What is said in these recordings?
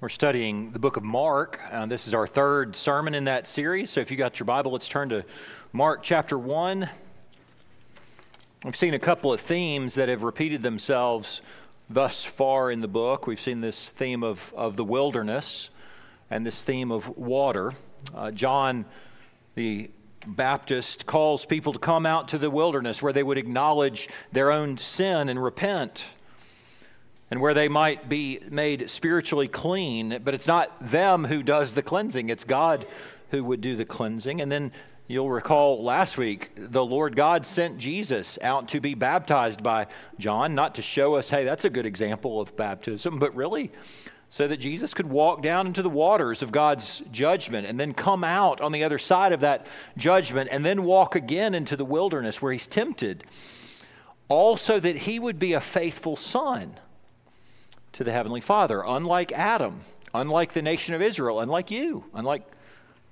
We're studying the book of Mark. Uh, this is our third sermon in that series. So if you got your Bible, let's turn to Mark chapter 1. We've seen a couple of themes that have repeated themselves thus far in the book. We've seen this theme of, of the wilderness and this theme of water. Uh, John, the Baptist, calls people to come out to the wilderness where they would acknowledge their own sin and repent and where they might be made spiritually clean, but it's not them who does the cleansing, it's God who would do the cleansing. And then you'll recall last week, the Lord God sent Jesus out to be baptized by John, not to show us, hey, that's a good example of baptism, but really so that Jesus could walk down into the waters of God's judgment and then come out on the other side of that judgment and then walk again into the wilderness where he's tempted. Also, that he would be a faithful son to the Heavenly Father, unlike Adam, unlike the nation of Israel, unlike you, unlike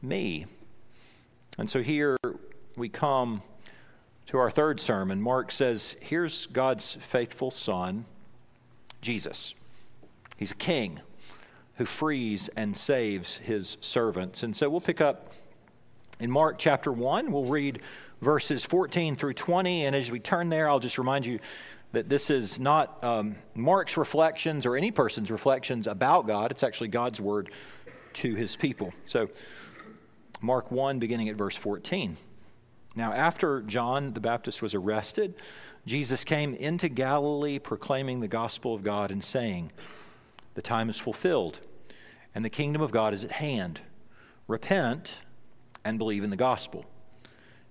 me. And so here we come to our third sermon. Mark says, Here's God's faithful Son, Jesus. He's a king who frees and saves his servants. And so we'll pick up in Mark chapter 1. We'll read verses 14 through 20. And as we turn there, I'll just remind you that this is not um, Mark's reflections or any person's reflections about God. It's actually God's word to his people. So, Mark 1, beginning at verse 14. Now, after John the Baptist was arrested, Jesus came into Galilee proclaiming the gospel of God and saying, The time is fulfilled, and the kingdom of God is at hand. Repent and believe in the gospel.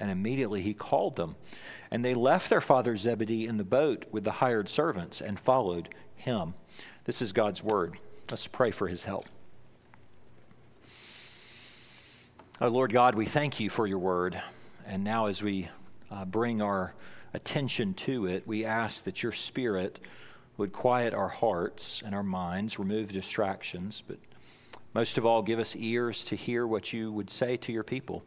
And immediately he called them. And they left their father Zebedee in the boat with the hired servants and followed him. This is God's word. Let's pray for his help. Oh, Lord God, we thank you for your word. And now, as we uh, bring our attention to it, we ask that your spirit would quiet our hearts and our minds, remove distractions, but most of all, give us ears to hear what you would say to your people.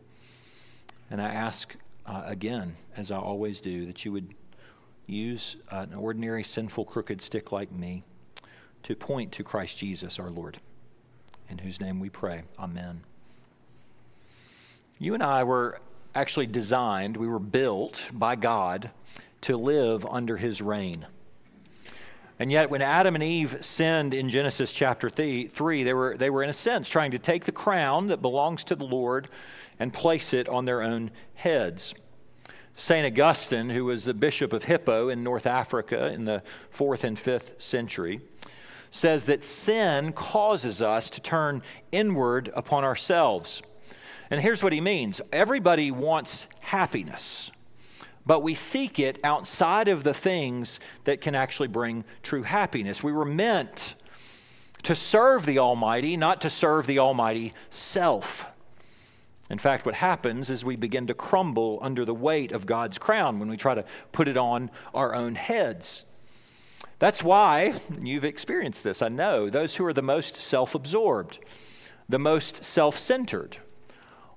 And I ask uh, again, as I always do, that you would use uh, an ordinary, sinful, crooked stick like me to point to Christ Jesus, our Lord, in whose name we pray. Amen. You and I were actually designed, we were built by God to live under his reign. And yet, when Adam and Eve sinned in Genesis chapter 3, they were, they were, in a sense, trying to take the crown that belongs to the Lord and place it on their own heads. St. Augustine, who was the bishop of Hippo in North Africa in the fourth and fifth century, says that sin causes us to turn inward upon ourselves. And here's what he means everybody wants happiness but we seek it outside of the things that can actually bring true happiness. We were meant to serve the Almighty, not to serve the Almighty self. In fact, what happens is we begin to crumble under the weight of God's crown when we try to put it on our own heads. That's why you've experienced this, I know. Those who are the most self absorbed, the most self centered,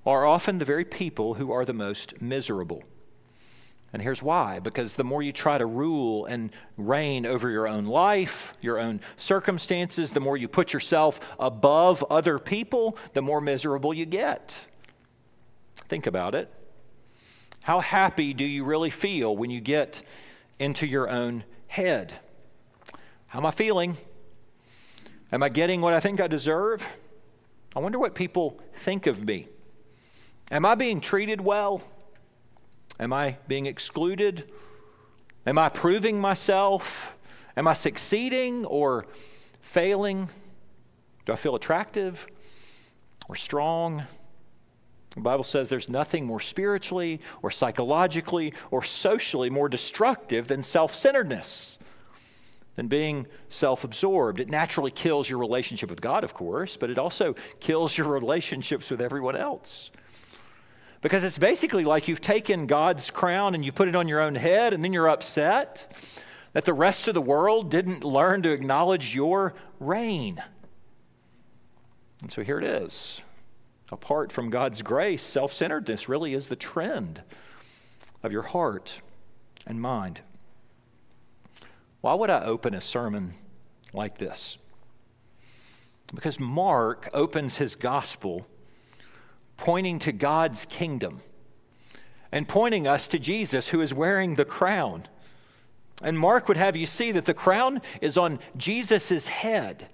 are often the very people who are the most miserable. And here's why because the more you try to rule and reign over your own life, your own circumstances, the more you put yourself above other people, the more miserable you get. Think about it. How happy do you really feel when you get into your own head? How am I feeling? Am I getting what I think I deserve? I wonder what people think of me. Am I being treated well? Am I being excluded? Am I proving myself? Am I succeeding or failing? Do I feel attractive or strong? The Bible says there's nothing more spiritually or psychologically or socially more destructive than self centeredness, than being self absorbed. It naturally kills your relationship with God, of course, but it also kills your relationships with everyone else. Because it's basically like you've taken God's crown and you put it on your own head, and then you're upset that the rest of the world didn't learn to acknowledge your reign. And so here it is. Apart from God's grace, self centeredness really is the trend of your heart and mind. Why would I open a sermon like this? Because Mark opens his gospel pointing to God's kingdom and pointing us to Jesus, who is wearing the crown. And Mark would have you see that the crown is on Jesus' head.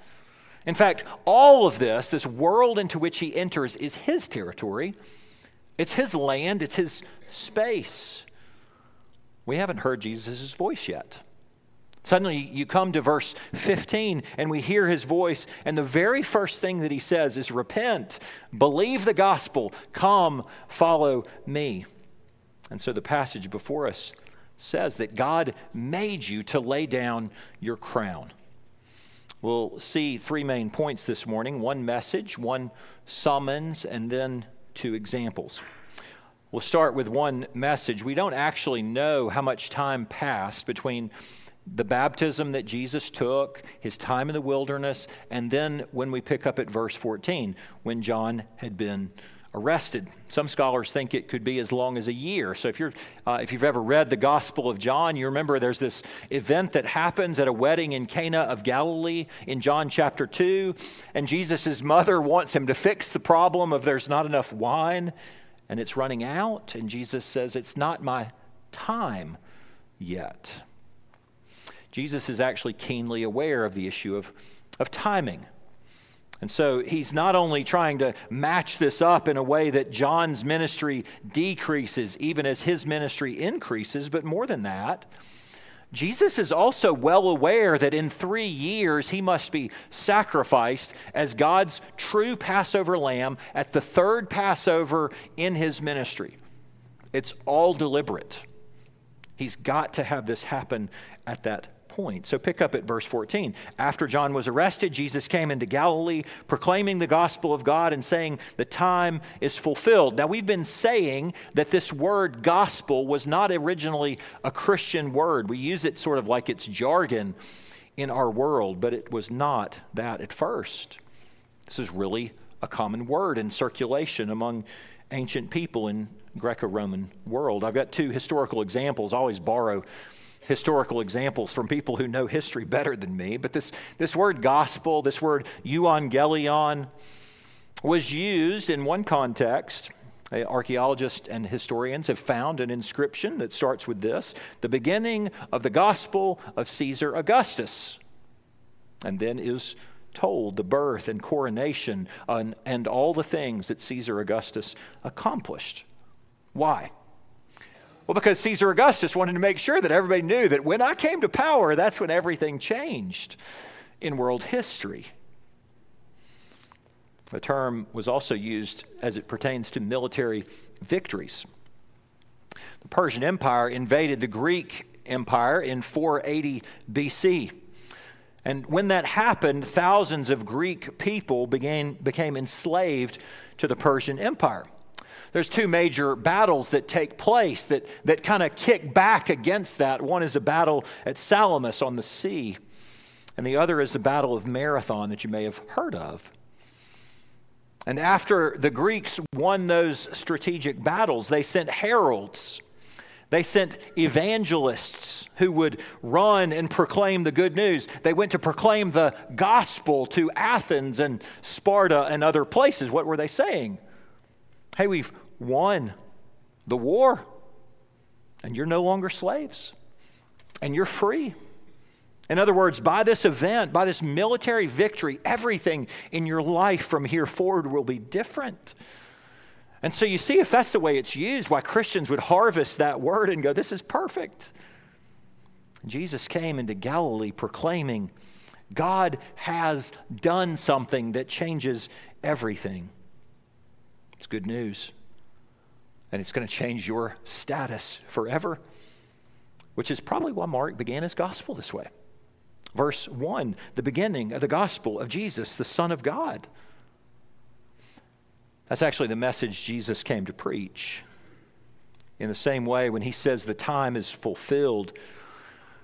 In fact, all of this, this world into which he enters, is his territory. It's his land, it's his space. We haven't heard Jesus' voice yet. Suddenly, you come to verse 15 and we hear his voice, and the very first thing that he says is, Repent, believe the gospel, come, follow me. And so the passage before us says that God made you to lay down your crown. We'll see three main points this morning one message, one summons, and then two examples. We'll start with one message. We don't actually know how much time passed between the baptism that Jesus took, his time in the wilderness, and then when we pick up at verse 14, when John had been arrested. Some scholars think it could be as long as a year. So if you're uh, if you've ever read the Gospel of John, you remember there's this event that happens at a wedding in Cana of Galilee in John chapter 2, and Jesus' mother wants him to fix the problem of there's not enough wine and it's running out, and Jesus says it's not my time yet. Jesus is actually keenly aware of the issue of, of timing. And so he's not only trying to match this up in a way that John's ministry decreases even as his ministry increases, but more than that, Jesus is also well aware that in three years he must be sacrificed as God's true Passover lamb at the third Passover in his ministry. It's all deliberate. He's got to have this happen at that point. So pick up at verse 14. After John was arrested, Jesus came into Galilee proclaiming the gospel of God and saying, The time is fulfilled. Now, we've been saying that this word gospel was not originally a Christian word. We use it sort of like it's jargon in our world, but it was not that at first. This is really a common word in circulation among ancient people in Greco-Roman world. I've got two historical examples. I always borrow historical examples from people who know history better than me, but this, this word gospel, this word euangelion, was used in one context. Archaeologists and historians have found an inscription that starts with this the beginning of the gospel of Caesar Augustus. And then is told the birth and coronation and, and all the things that Caesar Augustus accomplished. Why? Well, because Caesar Augustus wanted to make sure that everybody knew that when I came to power, that's when everything changed in world history. The term was also used as it pertains to military victories. The Persian Empire invaded the Greek Empire in 480 BC. And when that happened, thousands of Greek people began, became enslaved to the Persian Empire there's two major battles that take place that, that kind of kick back against that. One is a battle at Salamis on the sea, and the other is the Battle of Marathon that you may have heard of. And after the Greeks won those strategic battles, they sent heralds. They sent evangelists who would run and proclaim the good news. They went to proclaim the gospel to Athens and Sparta and other places. What were they saying? Hey, we've won the war, and you're no longer slaves, and you're free. In other words, by this event, by this military victory, everything in your life from here forward will be different. And so you see, if that's the way it's used, why Christians would harvest that word and go, This is perfect. Jesus came into Galilee proclaiming, God has done something that changes everything. It's good news. And it's going to change your status forever, which is probably why Mark began his gospel this way. Verse 1, the beginning of the gospel of Jesus, the Son of God. That's actually the message Jesus came to preach. In the same way, when he says the time is fulfilled,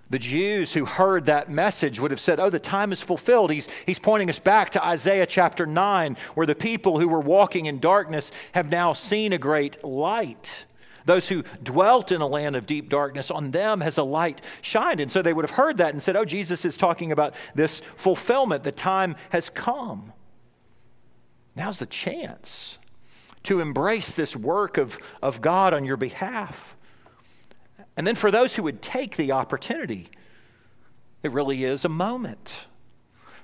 the Jews who heard that message would have said, Oh, the time is fulfilled. He's, he's pointing us back to Isaiah chapter 9, where the people who were walking in darkness have now seen a great light. Those who dwelt in a land of deep darkness, on them has a light shined. And so they would have heard that and said, Oh, Jesus is talking about this fulfillment. The time has come. Now's the chance to embrace this work of, of God on your behalf. And then for those who would take the opportunity, it really is a moment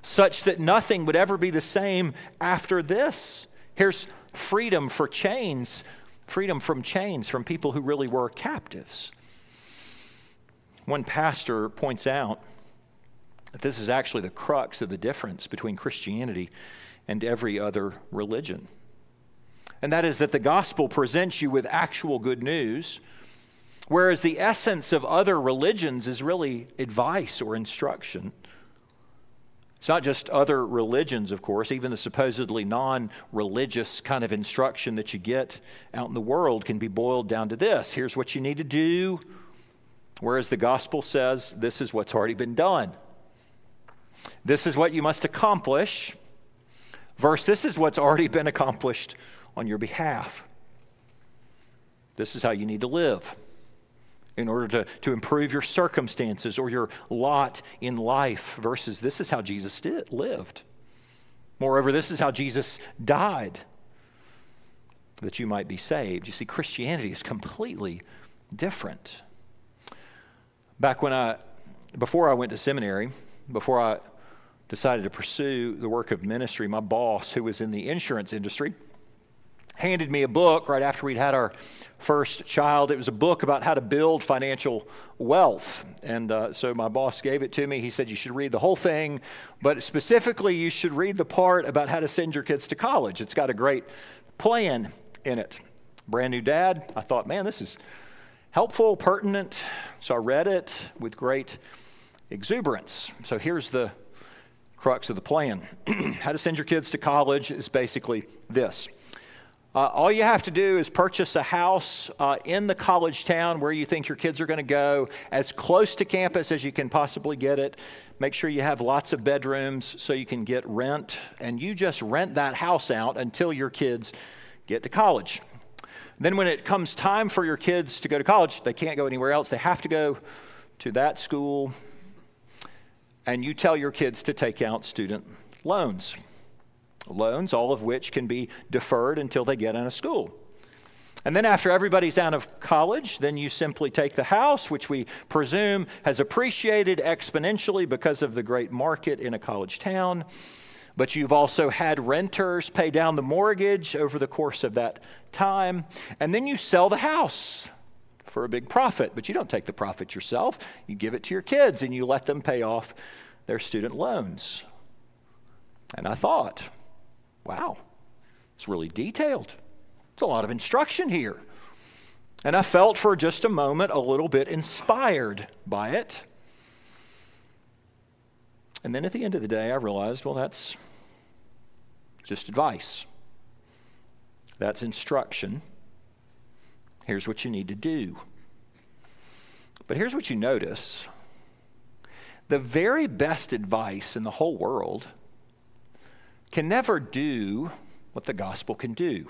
such that nothing would ever be the same after this. Here's freedom for chains, freedom from chains from people who really were captives. One pastor points out that this is actually the crux of the difference between Christianity and every other religion. And that is that the gospel presents you with actual good news Whereas the essence of other religions is really advice or instruction. It's not just other religions, of course, even the supposedly non religious kind of instruction that you get out in the world can be boiled down to this here's what you need to do. Whereas the gospel says this is what's already been done. This is what you must accomplish. Verse, this is what's already been accomplished on your behalf. This is how you need to live in order to, to improve your circumstances or your lot in life, versus this is how Jesus did, lived. Moreover, this is how Jesus died that you might be saved. You see, Christianity is completely different. Back when I, before I went to seminary, before I decided to pursue the work of ministry, my boss, who was in the insurance industry, handed me a book right after we'd had our first child. It was a book about how to build financial wealth. And uh, so my boss gave it to me. He said, You should read the whole thing, but specifically, you should read the part about how to send your kids to college. It's got a great plan in it. Brand new dad, I thought, man, this is helpful, pertinent. So I read it with great exuberance. So here's the crux of the plan how to send your kids to college is basically this uh, all you have to do is purchase a house uh, in the college town where you think your kids are going to go, as close to campus as you can possibly get it. Make sure you have lots of bedrooms so you can get rent, and you just rent that house out until your kids get to college. Then, when it comes time for your kids to go to college, they can't go anywhere else. They have to go to that school, and you tell your kids to take out student loans loans, all of which can be deferred until they get out of school. And then, after everybody's out of college, then you simply take the house, which we presume has appreciated exponentially because of the great market in a college town. But you've also had renters pay down the mortgage over the course of that time. And then you sell the house for a big profit. But you don't take the profit yourself, you give it to your kids and you let them pay off their student loans. And I thought, Wow, it's really detailed. It's a lot of instruction here. And I felt for just a moment a little bit inspired by it. And then at the end of the day, I realized, well, that's just advice. That's instruction. Here's what you need to do. But here's what you notice the very best advice in the whole world can never do what the gospel can do.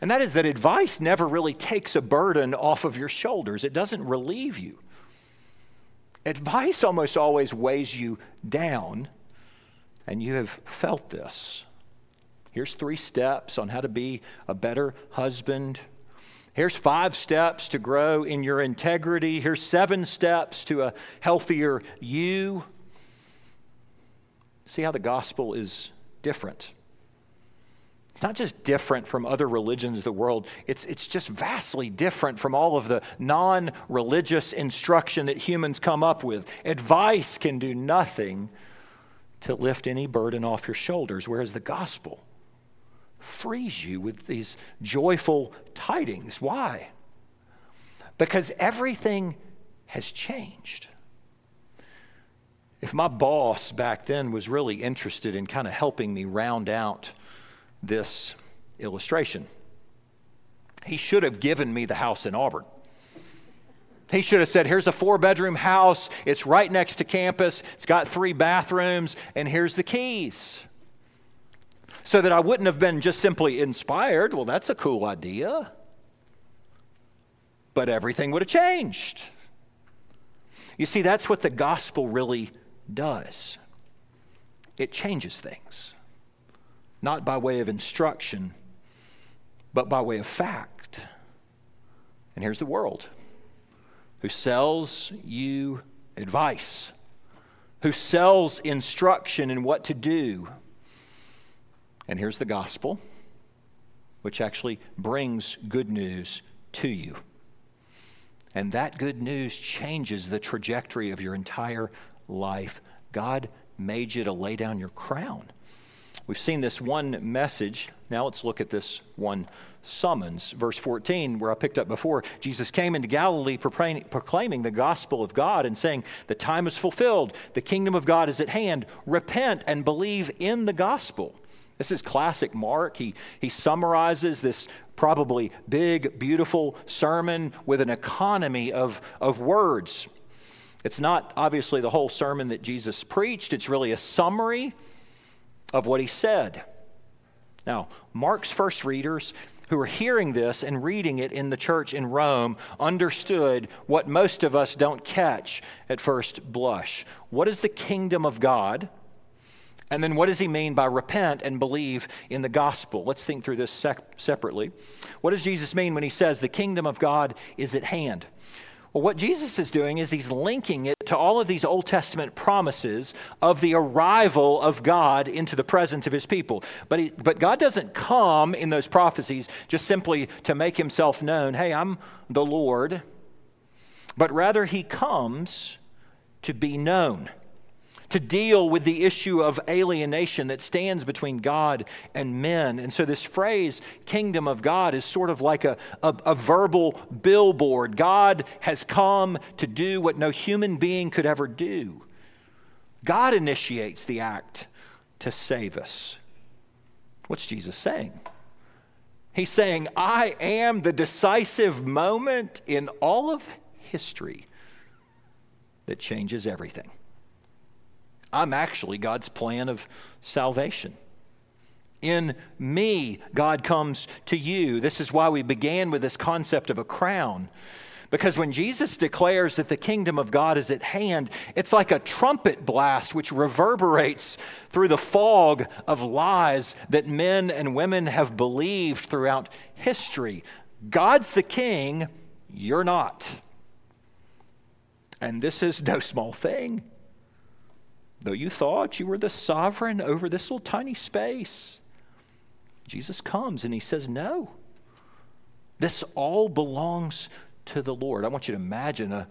And that is that advice never really takes a burden off of your shoulders, it doesn't relieve you. Advice almost always weighs you down, and you have felt this. Here's three steps on how to be a better husband. Here's five steps to grow in your integrity. Here's seven steps to a healthier you. See how the gospel is different. It's not just different from other religions of the world, it's, it's just vastly different from all of the non religious instruction that humans come up with. Advice can do nothing to lift any burden off your shoulders, whereas the gospel frees you with these joyful tidings. Why? Because everything has changed if my boss back then was really interested in kind of helping me round out this illustration. He should have given me the house in Auburn. He should have said, Here's a four bedroom house. It's right next to campus. It's got three bathrooms, and here's the keys. So that I wouldn't have been just simply inspired. Well, that's a cool idea. But everything would have changed. You see, that's what the gospel really does it changes things, not by way of instruction, but by way of fact. And here's the world who sells you advice, who sells instruction in what to do. And here's the gospel, which actually brings good news to you. And that good news changes the trajectory of your entire life. God made you to lay down your crown. We've seen this one message. Now let's look at this one summons. Verse 14, where I picked up before, Jesus came into Galilee proclaiming the gospel of God and saying, The time is fulfilled, the kingdom of God is at hand. Repent and believe in the gospel. This is classic Mark. He, he summarizes this probably big, beautiful sermon with an economy of, of words. It's not obviously the whole sermon that Jesus preached, it's really a summary of what he said. Now, Mark's first readers who were hearing this and reading it in the church in Rome understood what most of us don't catch at first blush. What is the kingdom of God? And then what does he mean by repent and believe in the gospel? Let's think through this sec- separately. What does Jesus mean when he says the kingdom of God is at hand? Well, what Jesus is doing is he's linking it to all of these Old Testament promises of the arrival of God into the presence of his people. But, he, but God doesn't come in those prophecies just simply to make himself known hey, I'm the Lord. But rather, he comes to be known to deal with the issue of alienation that stands between God and men. And so, this phrase, kingdom of God, is sort of like a, a, a, verbal billboard. God has come to do what no human being could ever do. God initiates the act to save us. What's Jesus saying? He's saying, I am the decisive moment in all of history that changes everything. I'm actually God's plan of salvation. In me, God comes to you. This is why we began with this concept of a crown. Because when Jesus declares that the kingdom of God is at hand, it's like a trumpet blast which reverberates through the fog of lies that men and women have believed throughout history. God's the king, you're not. And this is no small thing. Though you thought you were the sovereign over this little tiny space, Jesus comes and he says, No. This all belongs to the Lord. I want you to imagine a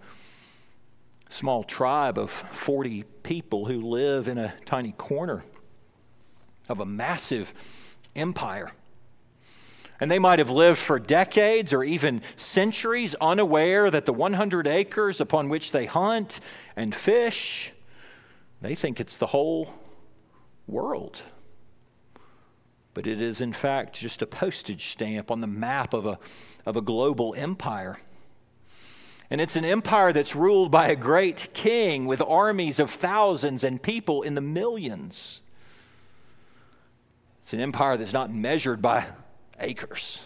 small tribe of 40 people who live in a tiny corner of a massive empire. And they might have lived for decades or even centuries unaware that the 100 acres upon which they hunt and fish they think it's the whole world. But it is, in fact, just a postage stamp on the map of a, of a global empire. And it's an empire that's ruled by a great king with armies of thousands and people in the millions. It's an empire that's not measured by acres,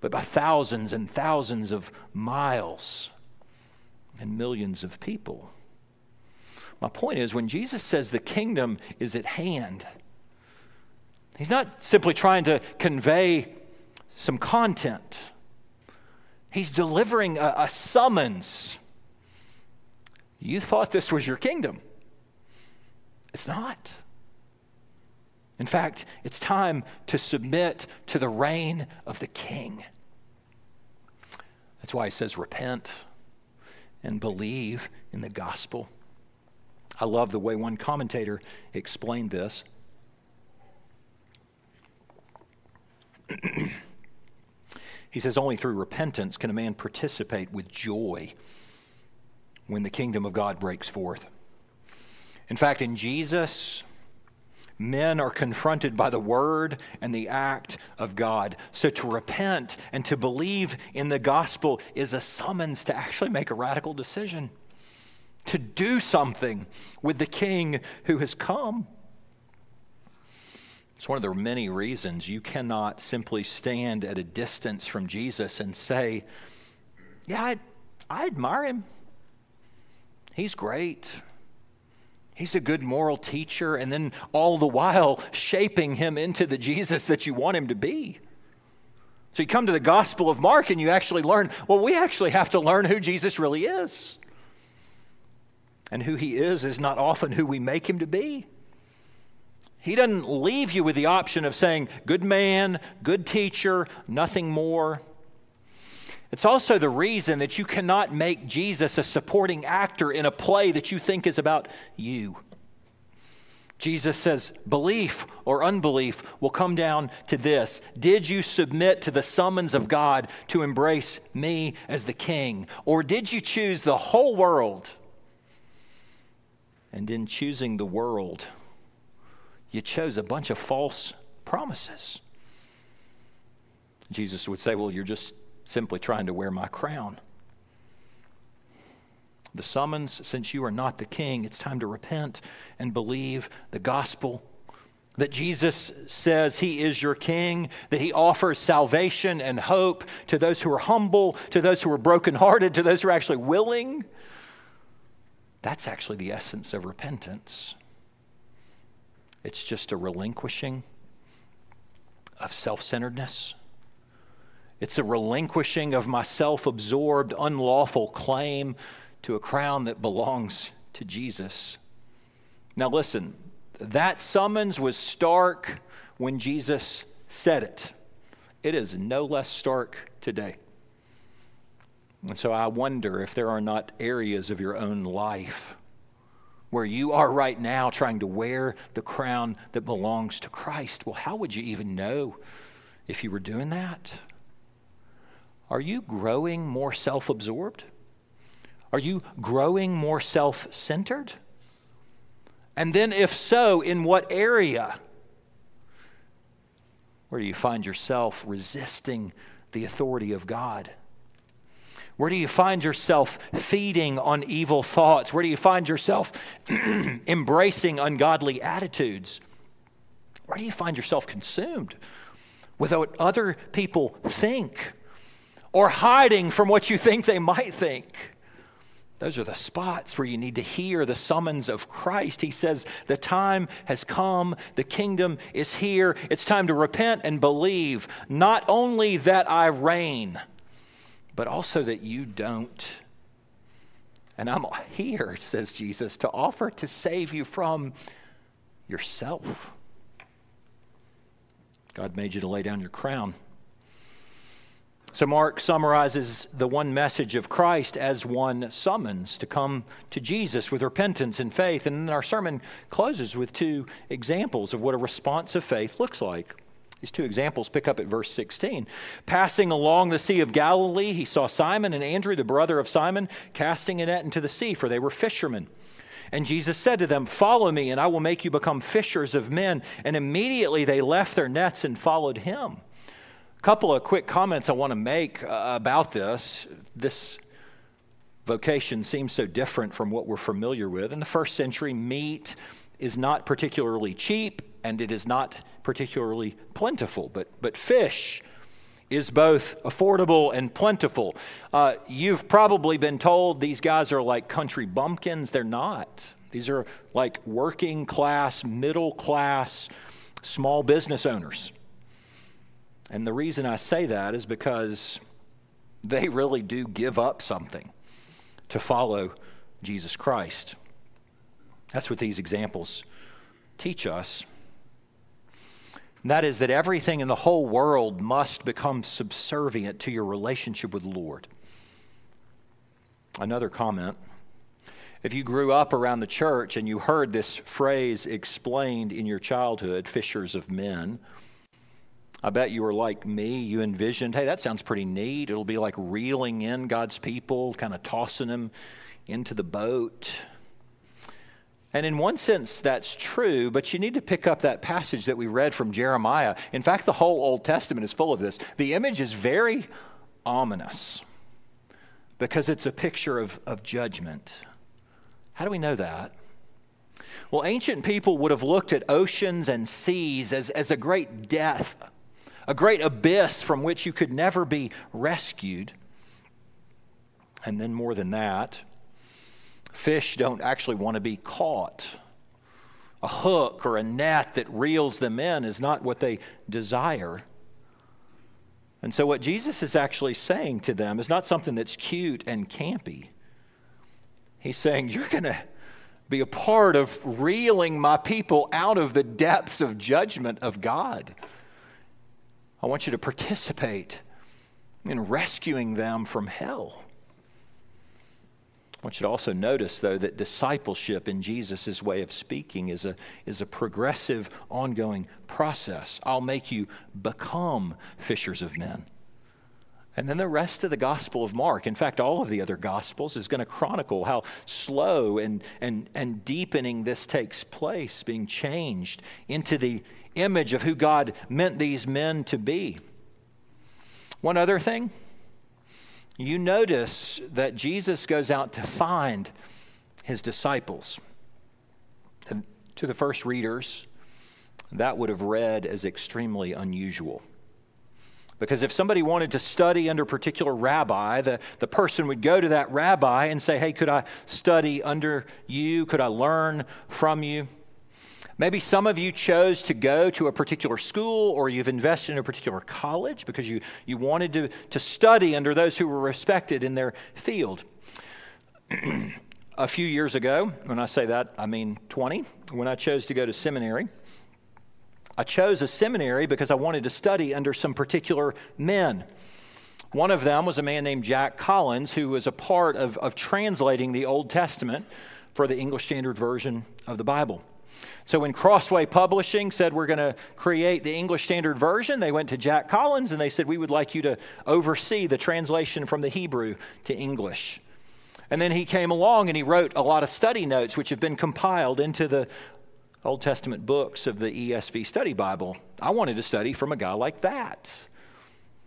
but by thousands and thousands of miles and millions of people. My point is, when Jesus says the kingdom is at hand, he's not simply trying to convey some content, he's delivering a, a summons. You thought this was your kingdom. It's not. In fact, it's time to submit to the reign of the king. That's why he says, repent and believe in the gospel. I love the way one commentator explained this. he says, Only through repentance can a man participate with joy when the kingdom of God breaks forth. In fact, in Jesus, men are confronted by the word and the act of God. So to repent and to believe in the gospel is a summons to actually make a radical decision, to do something with the king who has come. It's one of the many reasons you cannot simply stand at a distance from Jesus and say, Yeah, I, I admire him. He's great. He's a good moral teacher, and then all the while shaping him into the Jesus that you want him to be. So you come to the Gospel of Mark and you actually learn well, we actually have to learn who Jesus really is. And who he is is not often who we make him to be. He doesn't leave you with the option of saying, good man, good teacher, nothing more. It's also the reason that you cannot make Jesus a supporting actor in a play that you think is about you. Jesus says, belief or unbelief will come down to this Did you submit to the summons of God to embrace me as the king? Or did you choose the whole world? And in choosing the world, you chose a bunch of false promises. Jesus would say, Well, you're just simply trying to wear my crown. The summons, since you are not the king, it's time to repent and believe the gospel. That Jesus says he is your king, that he offers salvation and hope to those who are humble, to those who are brokenhearted, to those who are actually willing. That's actually the essence of repentance. It's just a relinquishing of self centeredness. It's a relinquishing of my self absorbed, unlawful claim to a crown that belongs to Jesus. Now, listen, that summons was stark when Jesus said it. It is no less stark today. And so I wonder if there are not areas of your own life where you are right now trying to wear the crown that belongs to Christ. Well, how would you even know if you were doing that? Are you growing more self absorbed? Are you growing more self centered? And then, if so, in what area? Where do you find yourself resisting the authority of God? Where do you find yourself feeding on evil thoughts? Where do you find yourself embracing ungodly attitudes? Where do you find yourself consumed with what other people think or hiding from what you think they might think? Those are the spots where you need to hear the summons of Christ. He says, The time has come, the kingdom is here. It's time to repent and believe, not only that I reign but also that you don't. And I'm here, says Jesus, to offer to save you from yourself. God made you to lay down your crown. So, Mark summarizes the one message of Christ as one summons to come to Jesus with repentance and faith. And then our sermon closes with two examples of what a response of faith looks like. These two examples pick up at verse 16. Passing along the Sea of Galilee, he saw Simon and Andrew, the brother of Simon, casting a net into the sea, for they were fishermen. And Jesus said to them, Follow me, and I will make you become fishers of men. And immediately they left their nets and followed him. A couple of quick comments I want to make uh, about this. This vocation seems so different from what we're familiar with. In the first century, meat is not particularly cheap and it is not particularly plentiful. But, but fish is both affordable and plentiful. Uh, you've probably been told these guys are like country bumpkins. They're not. These are like working class, middle class, small business owners. And the reason I say that is because they really do give up something to follow Jesus Christ. That's what these examples teach us. And that is that everything in the whole world must become subservient to your relationship with the Lord. Another comment. If you grew up around the church and you heard this phrase explained in your childhood, fishers of men, I bet you were like me. You envisioned, hey, that sounds pretty neat. It'll be like reeling in God's people, kind of tossing them into the boat. And in one sense, that's true, but you need to pick up that passage that we read from Jeremiah. In fact, the whole Old Testament is full of this. The image is very ominous because it's a picture of, of judgment. How do we know that? Well, ancient people would have looked at oceans and seas as, as a great death, a great abyss from which you could never be rescued. And then, more than that, Fish don't actually want to be caught. A hook or a net that reels them in is not what they desire. And so, what Jesus is actually saying to them is not something that's cute and campy. He's saying, You're going to be a part of reeling my people out of the depths of judgment of God. I want you to participate in rescuing them from hell. I want you to also notice, though, that discipleship in Jesus' way of speaking is a, is a progressive, ongoing process. I'll make you become fishers of men. And then the rest of the Gospel of Mark, in fact, all of the other Gospels, is going to chronicle how slow and, and, and deepening this takes place, being changed into the image of who God meant these men to be. One other thing you notice that Jesus goes out to find his disciples. And to the first readers, that would have read as extremely unusual. Because if somebody wanted to study under a particular rabbi, the, the person would go to that rabbi and say, Hey, could I study under you? Could I learn from you? Maybe some of you chose to go to a particular school or you've invested in a particular college because you, you wanted to, to study under those who were respected in their field. a few years ago, when I say that, I mean 20, when I chose to go to seminary, I chose a seminary because I wanted to study under some particular men. One of them was a man named Jack Collins, who was a part of, of translating the Old Testament for the English Standard Version of the Bible. So when Crossway Publishing said we're going to create the English Standard Version, they went to Jack Collins and they said, We would like you to oversee the translation from the Hebrew to English. And then he came along and he wrote a lot of study notes, which have been compiled into the Old Testament books of the ESV Study Bible. I wanted to study from a guy like that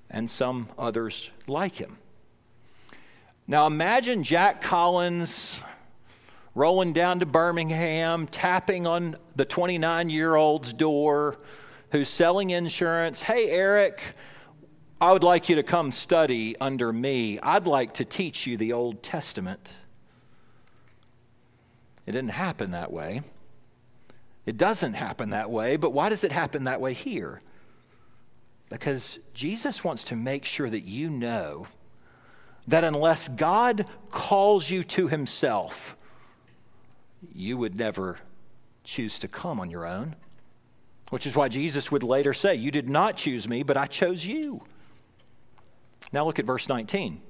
and some others like him. Now imagine Jack Collins rolling down to Birmingham, tapping on the 29 year old's door who's selling insurance. Hey, Eric, I would like you to come study under me. I'd like to teach you the Old Testament. It didn't happen that way. It doesn't happen that way, but why does it happen that way here? Because Jesus wants to make sure that you know that unless God calls you to himself, you would never choose to come on your own. Which is why Jesus would later say, You did not choose me, but I chose you. Now look at verse 19.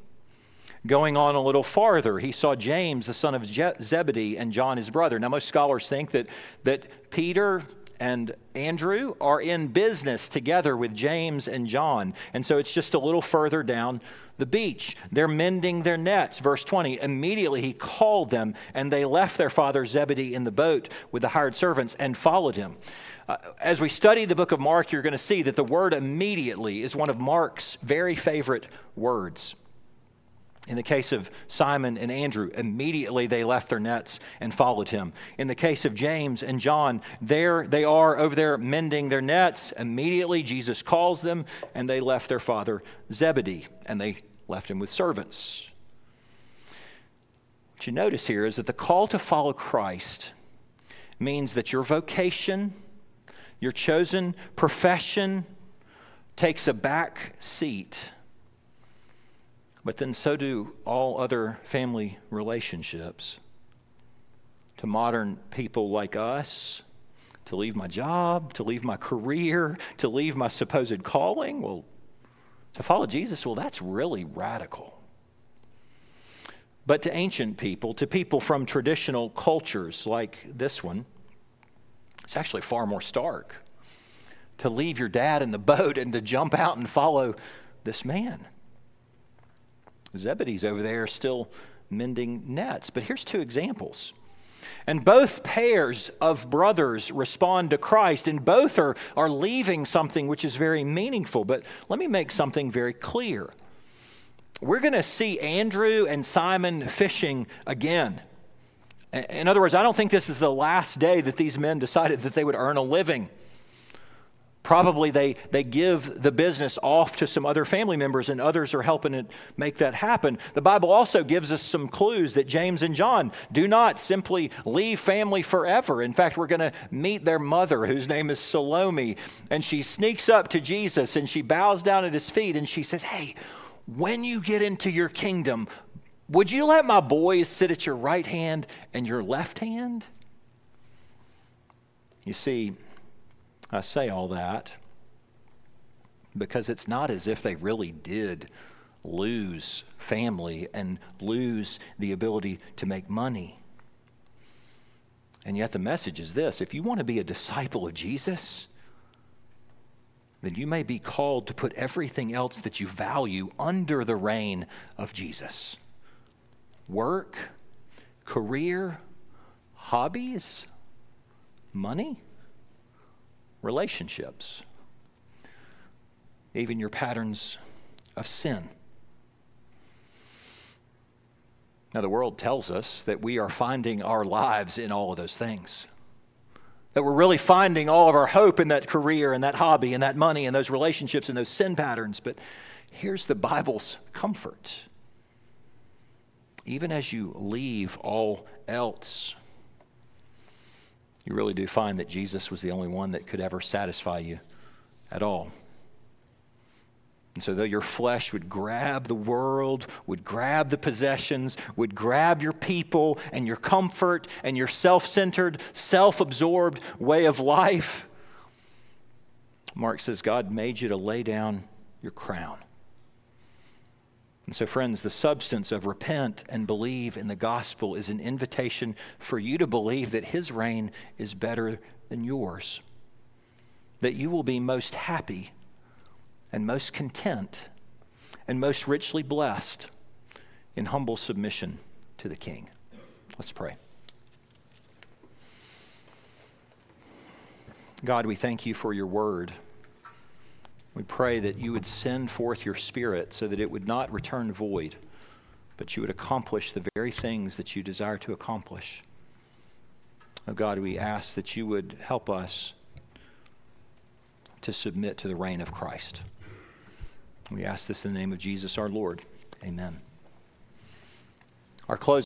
Going on a little farther, he saw James, the son of Zebedee, and John, his brother. Now, most scholars think that, that Peter and Andrew are in business together with James and John. And so it's just a little further down the beach. They're mending their nets. Verse 20 Immediately he called them, and they left their father Zebedee in the boat with the hired servants and followed him. Uh, as we study the book of Mark, you're going to see that the word immediately is one of Mark's very favorite words. In the case of Simon and Andrew, immediately they left their nets and followed him. In the case of James and John, there they are over there mending their nets. Immediately Jesus calls them and they left their father Zebedee and they left him with servants. What you notice here is that the call to follow Christ means that your vocation, your chosen profession, takes a back seat but then so do all other family relationships. To modern people like us, to leave my job, to leave my career, to leave my supposed calling, well, to follow Jesus, well, that's really radical. But to ancient people, to people from traditional cultures like this one, it's actually far more stark. To leave your dad in the boat and to jump out and follow this man. Zebedee's over there still mending nets. But here's two examples. And both pairs of brothers respond to Christ, and both are, are leaving something which is very meaningful. But let me make something very clear. We're going to see Andrew and Simon fishing again. In other words, I don't think this is the last day that these men decided that they would earn a living. Probably they, they give the business off to some other family members, and others are helping it make that happen. The Bible also gives us some clues that James and John do not simply leave family forever. In fact, we're going to meet their mother, whose name is Salome, and she sneaks up to Jesus and she bows down at his feet and she says, Hey, when you get into your kingdom, would you let my boys sit at your right hand and your left hand? You see, I say all that because it's not as if they really did lose family and lose the ability to make money. And yet, the message is this if you want to be a disciple of Jesus, then you may be called to put everything else that you value under the reign of Jesus work, career, hobbies, money relationships, even your patterns of sin. Now, the world tells us that we are finding our lives in all of those things. That we're really finding all of our hope in that career and that hobby and that money and those relationships and those sin patterns. But here's the Bible's comfort. Even as you leave all else, you really do find that Jesus was the only one that could ever satisfy you at all. And so, though your flesh would grab the world, would grab the possessions, would grab your people and your comfort and your self centered, self absorbed way of life, Mark says God made you to lay down your crown. And so, friends, the substance of repent and believe in the gospel is an invitation for you to believe that his reign is better than yours, that you will be most happy and most content and most richly blessed in humble submission to the King. Let's pray. God, we thank you for your word. We pray that you would send forth your Spirit so that it would not return void, but you would accomplish the very things that you desire to accomplish. Oh God, we ask that you would help us to submit to the reign of Christ. We ask this in the name of Jesus our Lord. Amen. Our close